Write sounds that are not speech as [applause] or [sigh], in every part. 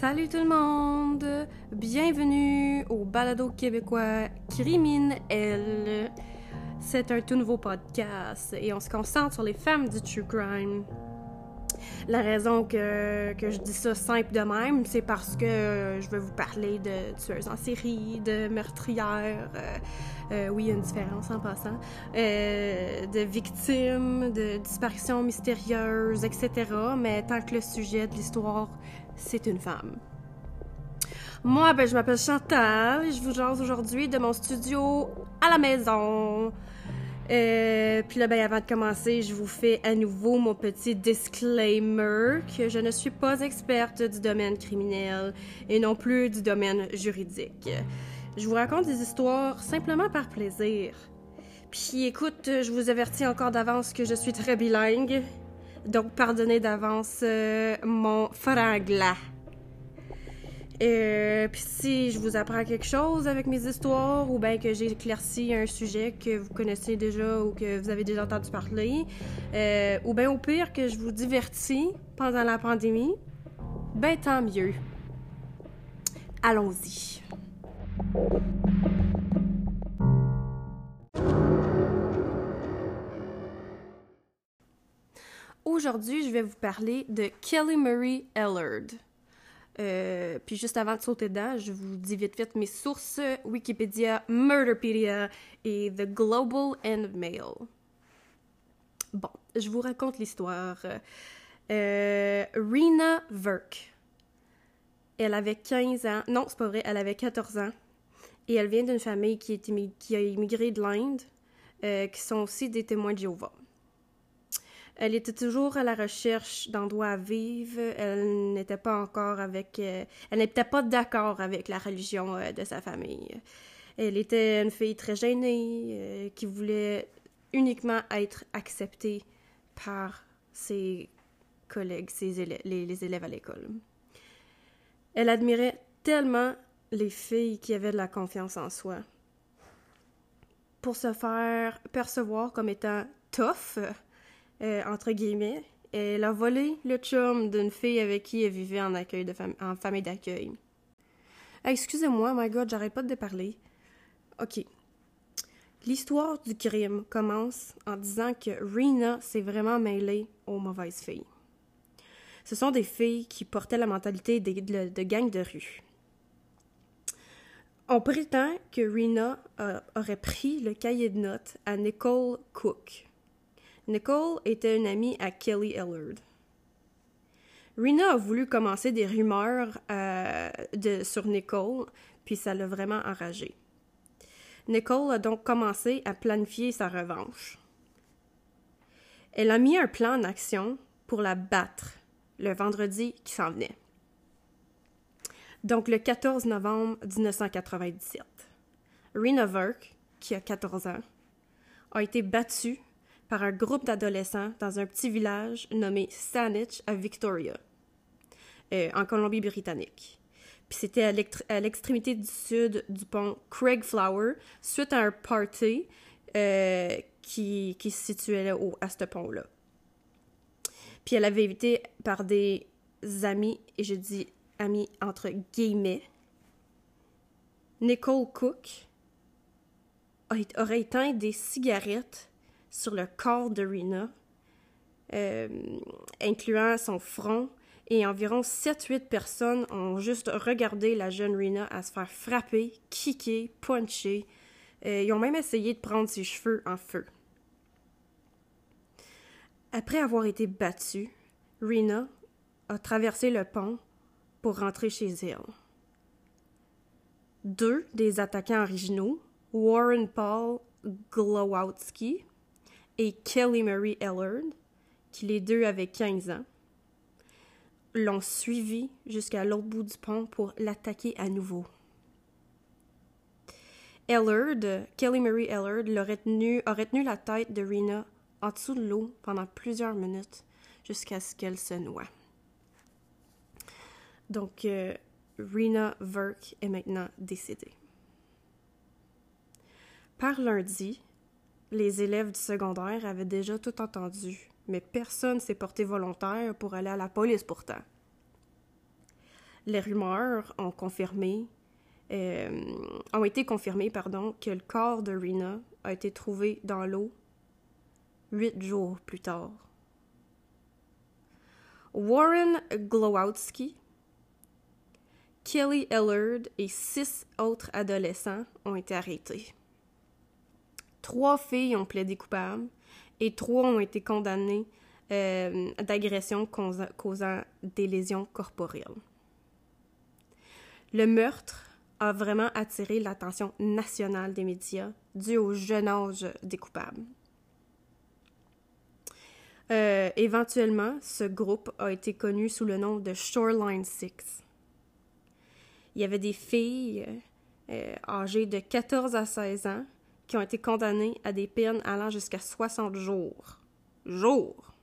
Salut tout le monde! Bienvenue au balado québécois Crimine L. C'est un tout nouveau podcast et on se concentre sur les femmes du true crime. La raison que, que je dis ça simple de même, c'est parce que je vais vous parler de tueuses en série, de meurtrières, euh, euh, oui, il y a une différence en passant, euh, de victimes, de disparitions mystérieuses, etc. Mais tant que le sujet de l'histoire, c'est une femme. Moi, ben, je m'appelle Chantal et je vous jase aujourd'hui de mon studio à la maison. Euh, puis là, ben, avant de commencer, je vous fais à nouveau mon petit disclaimer que je ne suis pas experte du domaine criminel et non plus du domaine juridique. Je vous raconte des histoires simplement par plaisir. Puis écoute, je vous avertis encore d'avance que je suis très bilingue, donc pardonnez d'avance euh, mon franglais. Euh, puis si je vous apprends quelque chose avec mes histoires ou bien que j'ai éclairci un sujet que vous connaissez déjà ou que vous avez déjà entendu parler, euh, ou bien au pire que je vous divertis pendant la pandémie, ben tant mieux. Allons-y. Aujourd'hui, je vais vous parler de Kelly Marie Ellard. Euh, puis juste avant de sauter dedans, je vous dis vite vite mes sources Wikipédia, Murderpedia et The Global and Mail. Bon, je vous raconte l'histoire. Euh, Rena Verk. Elle avait 15 ans. Non, c'est pas vrai, elle avait 14 ans. Et elle vient d'une famille qui, a immigré de l'Inde, euh, qui sont aussi des témoins de Jéhovah. Elle était toujours à la recherche d'endroits à vivre. Elle n'était pas encore avec. Euh, elle n'était pas d'accord avec la religion euh, de sa famille. Elle était une fille très gênée euh, qui voulait uniquement être acceptée par ses collègues, ses élèves, les, élèves à l'école. Elle admirait tellement les filles qui avaient de la confiance en soi. Pour se faire percevoir comme étant tough, euh, entre guillemets, elle a volé le chum d'une fille avec qui elle vivait en, famille d'accueil. Excusez-moi, my god, j'arrête pas de parler. Ok. L'histoire du crime commence en disant que Rena s'est vraiment mêlée aux mauvaises filles. Ce sont des filles qui portaient la mentalité de gang de rue. On prétend que Rena euh, aurait pris le cahier de notes à Nicole Cook, Nicole était une amie à Kelly Ellard. Rena a voulu commencer des rumeurs euh, sur Nicole, puis ça l'a vraiment enragée. Nicole a donc commencé à planifier sa revanche. Elle a mis un plan en action pour la battre le vendredi qui s'en venait. Donc le 14 novembre 1997, Rena Verk, qui a 14 ans, a été battue par un groupe d'adolescents dans un petit village nommé Saanich à Victoria, euh, en Colombie-Britannique. Puis c'était à l'extrémité du sud du pont Craig Flower, suite à un party euh, qui, se situait au, à ce pont-là. Puis elle avait évité par des amis, et je dis amis entre guillemets, Nicole Cook aurait éteint des cigarettes sur le corps de Rena, euh, incluant son front, et environ 7-8 personnes ont juste regardé la jeune Rena à se faire frapper, kicker, puncher. Euh, ils ont même essayé de prendre ses cheveux en feu. Après avoir été battue, Rena a traversé le pont pour rentrer chez elle. Deux des attaquants originaux, Warren Paul Glowowski et Kelly Marie Ellard, qui les deux avaient 15 ans, l'ont suivi jusqu'à l'autre bout du pont pour l'attaquer à nouveau. Ellard, Kelly Marie Ellard, tenu, aurait tenu la tête de Rena en dessous de l'eau pendant plusieurs minutes jusqu'à ce qu'elle se noie. Donc, euh, Rena Verk est maintenant décédée. Par lundi, les élèves du secondaire avaient déjà tout entendu, mais personne s'est porté volontaire pour aller à la police pourtant. les rumeurs ont confirmé, euh, ont été confirmées, pardon, que le corps de Rena a été trouvé dans l'eau huit jours plus tard. Warren Glowowski, Kelly Ellard et six autres adolescents ont été arrêtés. Trois filles ont plaidé coupables et trois ont été condamnées euh, d'agression causant des lésions corporelles. Le meurtre a vraiment attiré l'attention nationale des médias dû au jeune âge des coupables. Euh, éventuellement, ce groupe a été connu sous le nom de Shoreline Six. Il y avait des filles euh, âgées de 14 à 16 ans qui ont été condamnées à des peines allant jusqu'à 60 jours. Jours!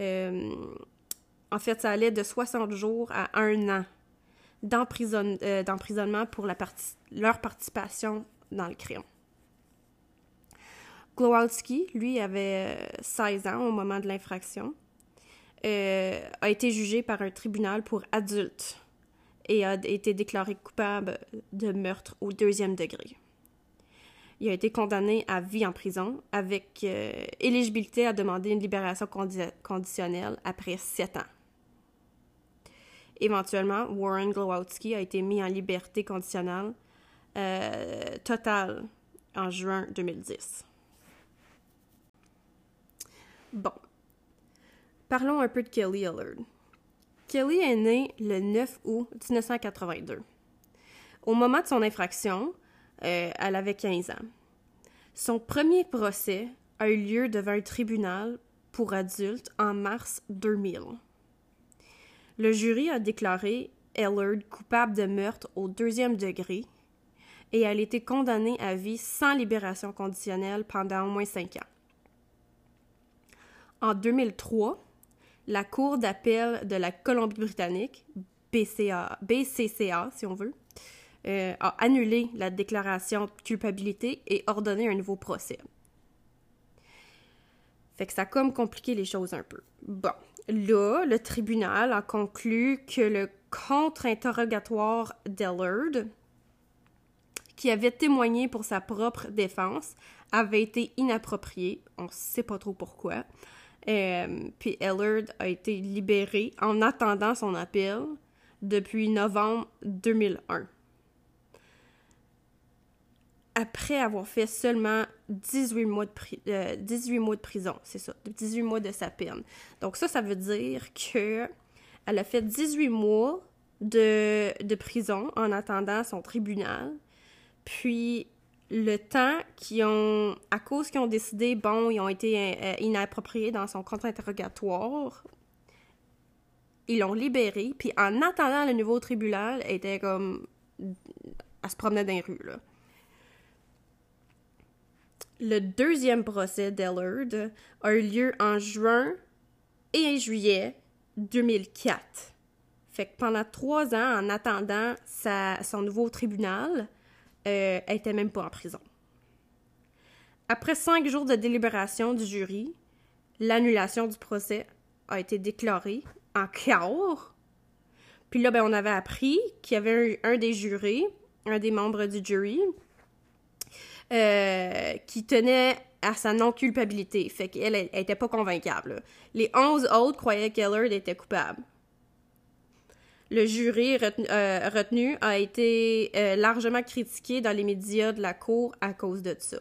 Euh, en fait, ça allait de 60 jours à un an d'emprisonnement pour leur participation dans le crime. Glowalski, lui, avait 16 ans au moment de l'infraction, euh, a été jugé par un tribunal pour adultes et a été déclaré coupable de meurtre au deuxième degré. Il a été condamné à vie en prison avec euh, éligibilité à demander une libération conditionnelle après sept ans. Éventuellement, Warren Glowowski a été mis en liberté conditionnelle euh, totale en juin 2010. Bon. Parlons un peu de Kelly Allard. Kelly est née le 9 août 1982. Au moment de son infraction, euh, elle avait 15 ans. Son premier procès a eu lieu devant un tribunal pour adultes en mars 2000. Le jury a déclaré Ellard coupable de meurtre au deuxième degré et elle a été condamnée à vie sans libération conditionnelle pendant au moins cinq ans. En 2003, la Cour d'appel de la Colombie-Britannique, BCCA si on veut, euh, a annulé la déclaration de culpabilité et ordonné un nouveau procès. Fait que ça a comme compliqué les choses un peu. Bon, là, le tribunal a conclu que le contre-interrogatoire d'Ellard, qui avait témoigné pour sa propre défense, avait été inapproprié. On ne sait pas trop pourquoi. Euh, puis Ellard a été libéré en attendant son appel depuis novembre 2001. Après avoir fait seulement 18 mois de, 18 euh, mois de prison, c'est ça, 18 mois de sa peine. Donc ça, ça veut dire que elle a fait 18 mois de, de prison en attendant son tribunal. Puis le temps qui ont, à cause qu'ils ont décidé, bon, ils ont été euh, inappropriés dans son compte interrogatoire, ils l'ont libéré, puis en attendant le nouveau tribunal, elle était comme. Elle se promenait dans les rues, là. Le deuxième procès d'Ellard a eu lieu en juin et juillet 2004. Fait que pendant trois ans, en attendant son nouveau tribunal, euh, elle était même pas en prison. Après cinq jours de délibération du jury, l'annulation du procès a été déclarée en chaos. Puis là, ben, on avait appris qu'il y avait un, des jurés, un des membres du jury, euh, qui tenait à sa non-culpabilité. Fait qu'elle elle, était pas convaincable. Les onze autres croyaient qu'Ellard était coupable. Le jury euh, retenu, a été euh, largement critiqué dans les médias de la Cour à cause de ça.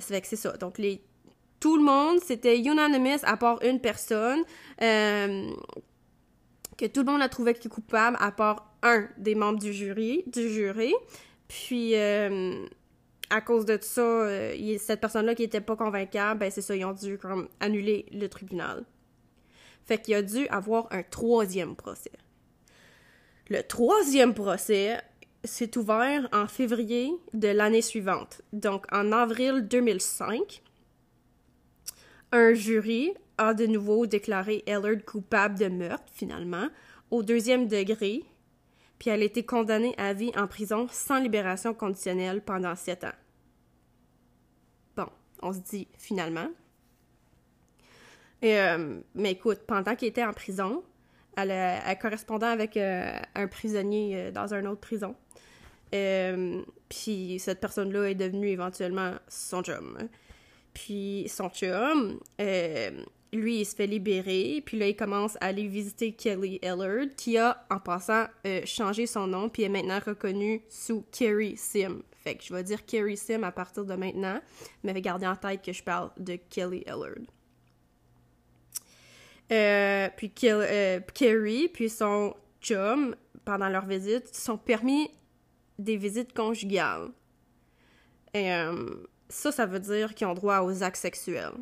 C'est ça. Donc, tout le monde, c'était unanimous à part une personne, euh, que tout le monde a trouvé coupable à part un des membres du jury. Du jury. Puis, à cause de ça, cette personne-là qui était pas convaincable, ben c'est ça, ils ont dû comme, annuler le tribunal. Fait qu'il a dû avoir un troisième procès. Le troisième procès s'est ouvert en février de l'année suivante, donc en avril 2005. Un jury a de nouveau déclaré Ellard coupable de meurtre, finalement, au deuxième degré, puis elle a été condamnée à vie en prison sans libération conditionnelle pendant sept ans. Bon, on se dit finalement. Euh, mais écoute, pendant qu'elle était en prison, Elle, elle correspondait avec un prisonnier dans une autre prison. Puis cette personne-là est devenue éventuellement son chum. Puis son chum, lui, il se fait libérer, puis là, il commence à aller visiter Kelly Ellard, qui a, en passant, euh, changé son nom, puis est maintenant reconnue sous Kerry Sim. Fait que je vais dire Kerry Sim à partir de maintenant, mais gardez en tête que je parle de Kelly Ellard. Euh, puis euh, Kerry, puis son chum, pendant leur visite, sont permis des visites conjugales. Et ça, ça veut dire qu'ils ont droit aux actes sexuels.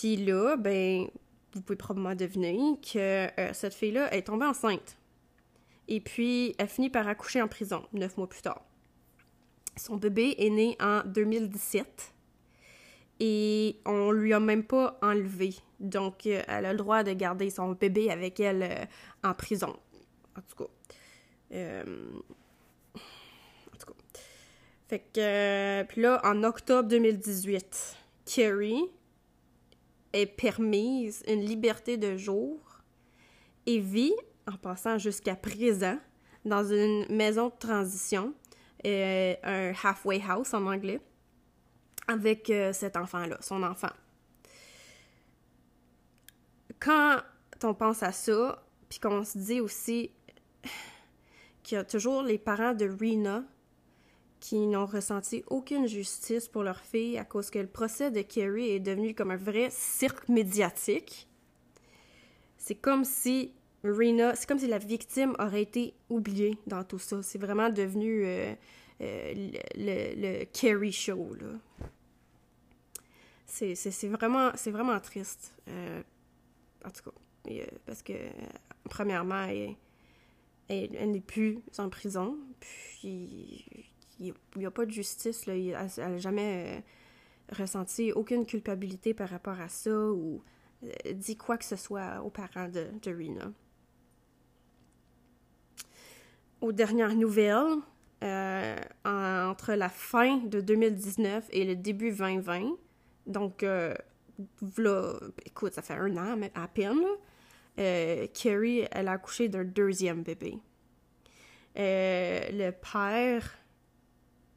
Puis là, ben, vous pouvez probablement deviner que euh, cette fille-là est tombée enceinte. Et puis, elle finit par accoucher en prison, neuf mois plus tard. Son bébé est né en 2017 et on lui a même pas enlevé. Donc, euh, elle a le droit de garder son bébé avec elle euh, en prison. En tout cas. en tout cas. Fait que. puis là, en octobre 2018, Carrie, est permise une liberté de jour et vit, en passant jusqu'à présent, dans une maison de transition, euh, un halfway house en anglais, avec euh, cet enfant-là, son enfant. Quand on pense à ça, puis qu'on se dit aussi qu'il y a toujours les parents de Rena qui n'ont ressenti aucune justice pour leur fille à cause que le procès de Kerry est devenu comme un vrai cirque médiatique. C'est comme si Rena, c'est comme si la victime aurait été oubliée dans tout ça. C'est vraiment devenu euh, euh, le, le, Kerry Show. C'est, vraiment, c'est vraiment triste. Euh, en tout cas, parce que, premièrement, elle, elle n'est plus en prison. Puis, il n'y a, pas de justice. Là. Elle n'a jamais euh, ressenti aucune culpabilité par rapport à ça ou euh, dit quoi que ce soit aux parents de, de Rena. Aux dernières nouvelles, euh, entre la fin de 2019 et le début 2020, donc, voilà, écoute, ça fait un an à peine, Carrie, elle a accouché d'un deuxième bébé. le père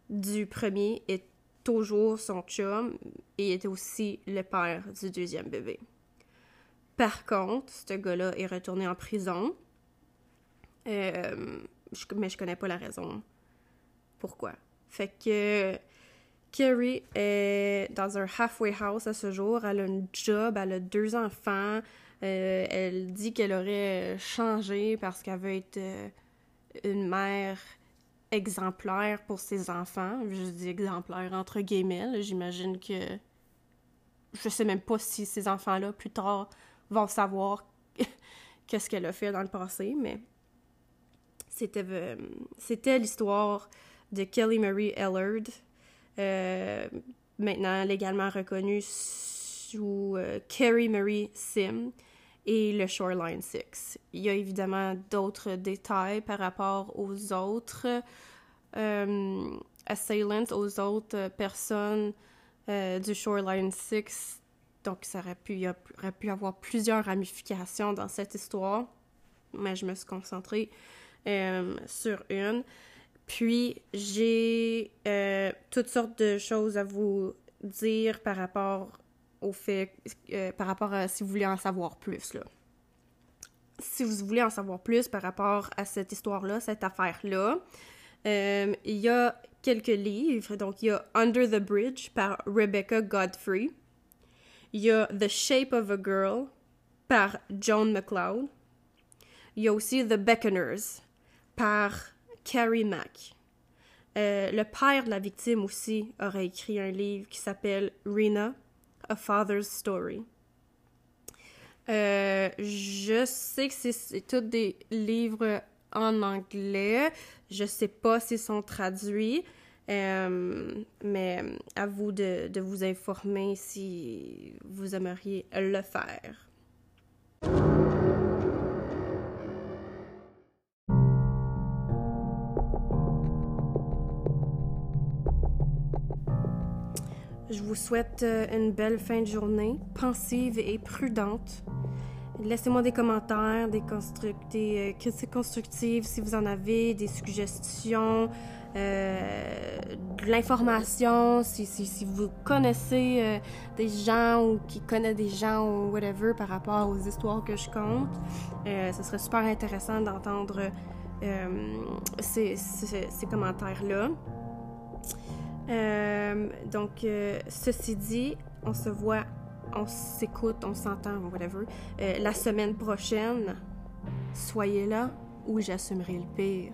du premier est toujours son chum et est aussi le père du deuxième bébé. Par contre, ce gars-là est retourné en prison. Euh, mais je connais pas la raison pourquoi. Fait que Carrie est dans un halfway house à ce jour. Elle a un job, elle a deux enfants. Euh, elle dit qu'elle aurait changé parce qu'elle veut être euh, une mère exemplaire pour ses enfants. Je dis exemplaire entre guillemets. J'imagine que je sais même pas si ces enfants-là, plus tard, vont savoir [laughs] qu'est-ce qu'elle a fait dans le passé, mais c'était, euh, l'histoire de Kelly Marie Ellard, euh, maintenant légalement reconnue sous euh, Kerry Marie Sim et le Shoreline 6. Il y a évidemment d'autres détails par rapport aux autres euh, assaillants, aux autres personnes euh, du Shoreline 6. Donc, ça aurait pu, il y aurait pu avoir plusieurs ramifications dans cette histoire, mais je me suis concentrée euh, sur une. Puis, j'ai toutes sortes de choses à vous dire par rapport au fait, euh, par rapport à si vous voulez en savoir plus. Là. Si vous voulez en savoir plus par rapport à cette histoire-là, cette affaire-là, euh, il y a quelques livres. Donc, il y a Under the Bridge par Rebecca Godfrey. Il y a The Shape of a Girl par Joan McLeod. Il y a aussi The Beckoners par Carrie Mack. Euh, le père de la victime aussi aurait écrit un livre qui s'appelle Rena, A Father's Story. Euh, je sais que c'est tous des livres en anglais. Je sais pas s'ils sont traduits, euh, mais à vous de, de vous informer si vous aimeriez le faire. Je vous souhaite euh, une belle fin de journée, pensive et prudente. laissez-moi des commentaires, des, des euh, critiques constructives si vous en avez, des suggestions, euh, de l'information, si, vous connaissez des gens ou qui connaissent des gens ou whatever par rapport aux histoires que je compte. ce serait super intéressant d'entendre ces commentaires-là. Donc, ceci dit, on se voit on s'écoute, on s'entend, whatever. Euh, la semaine prochaine, soyez là ou j'assumerai le pire.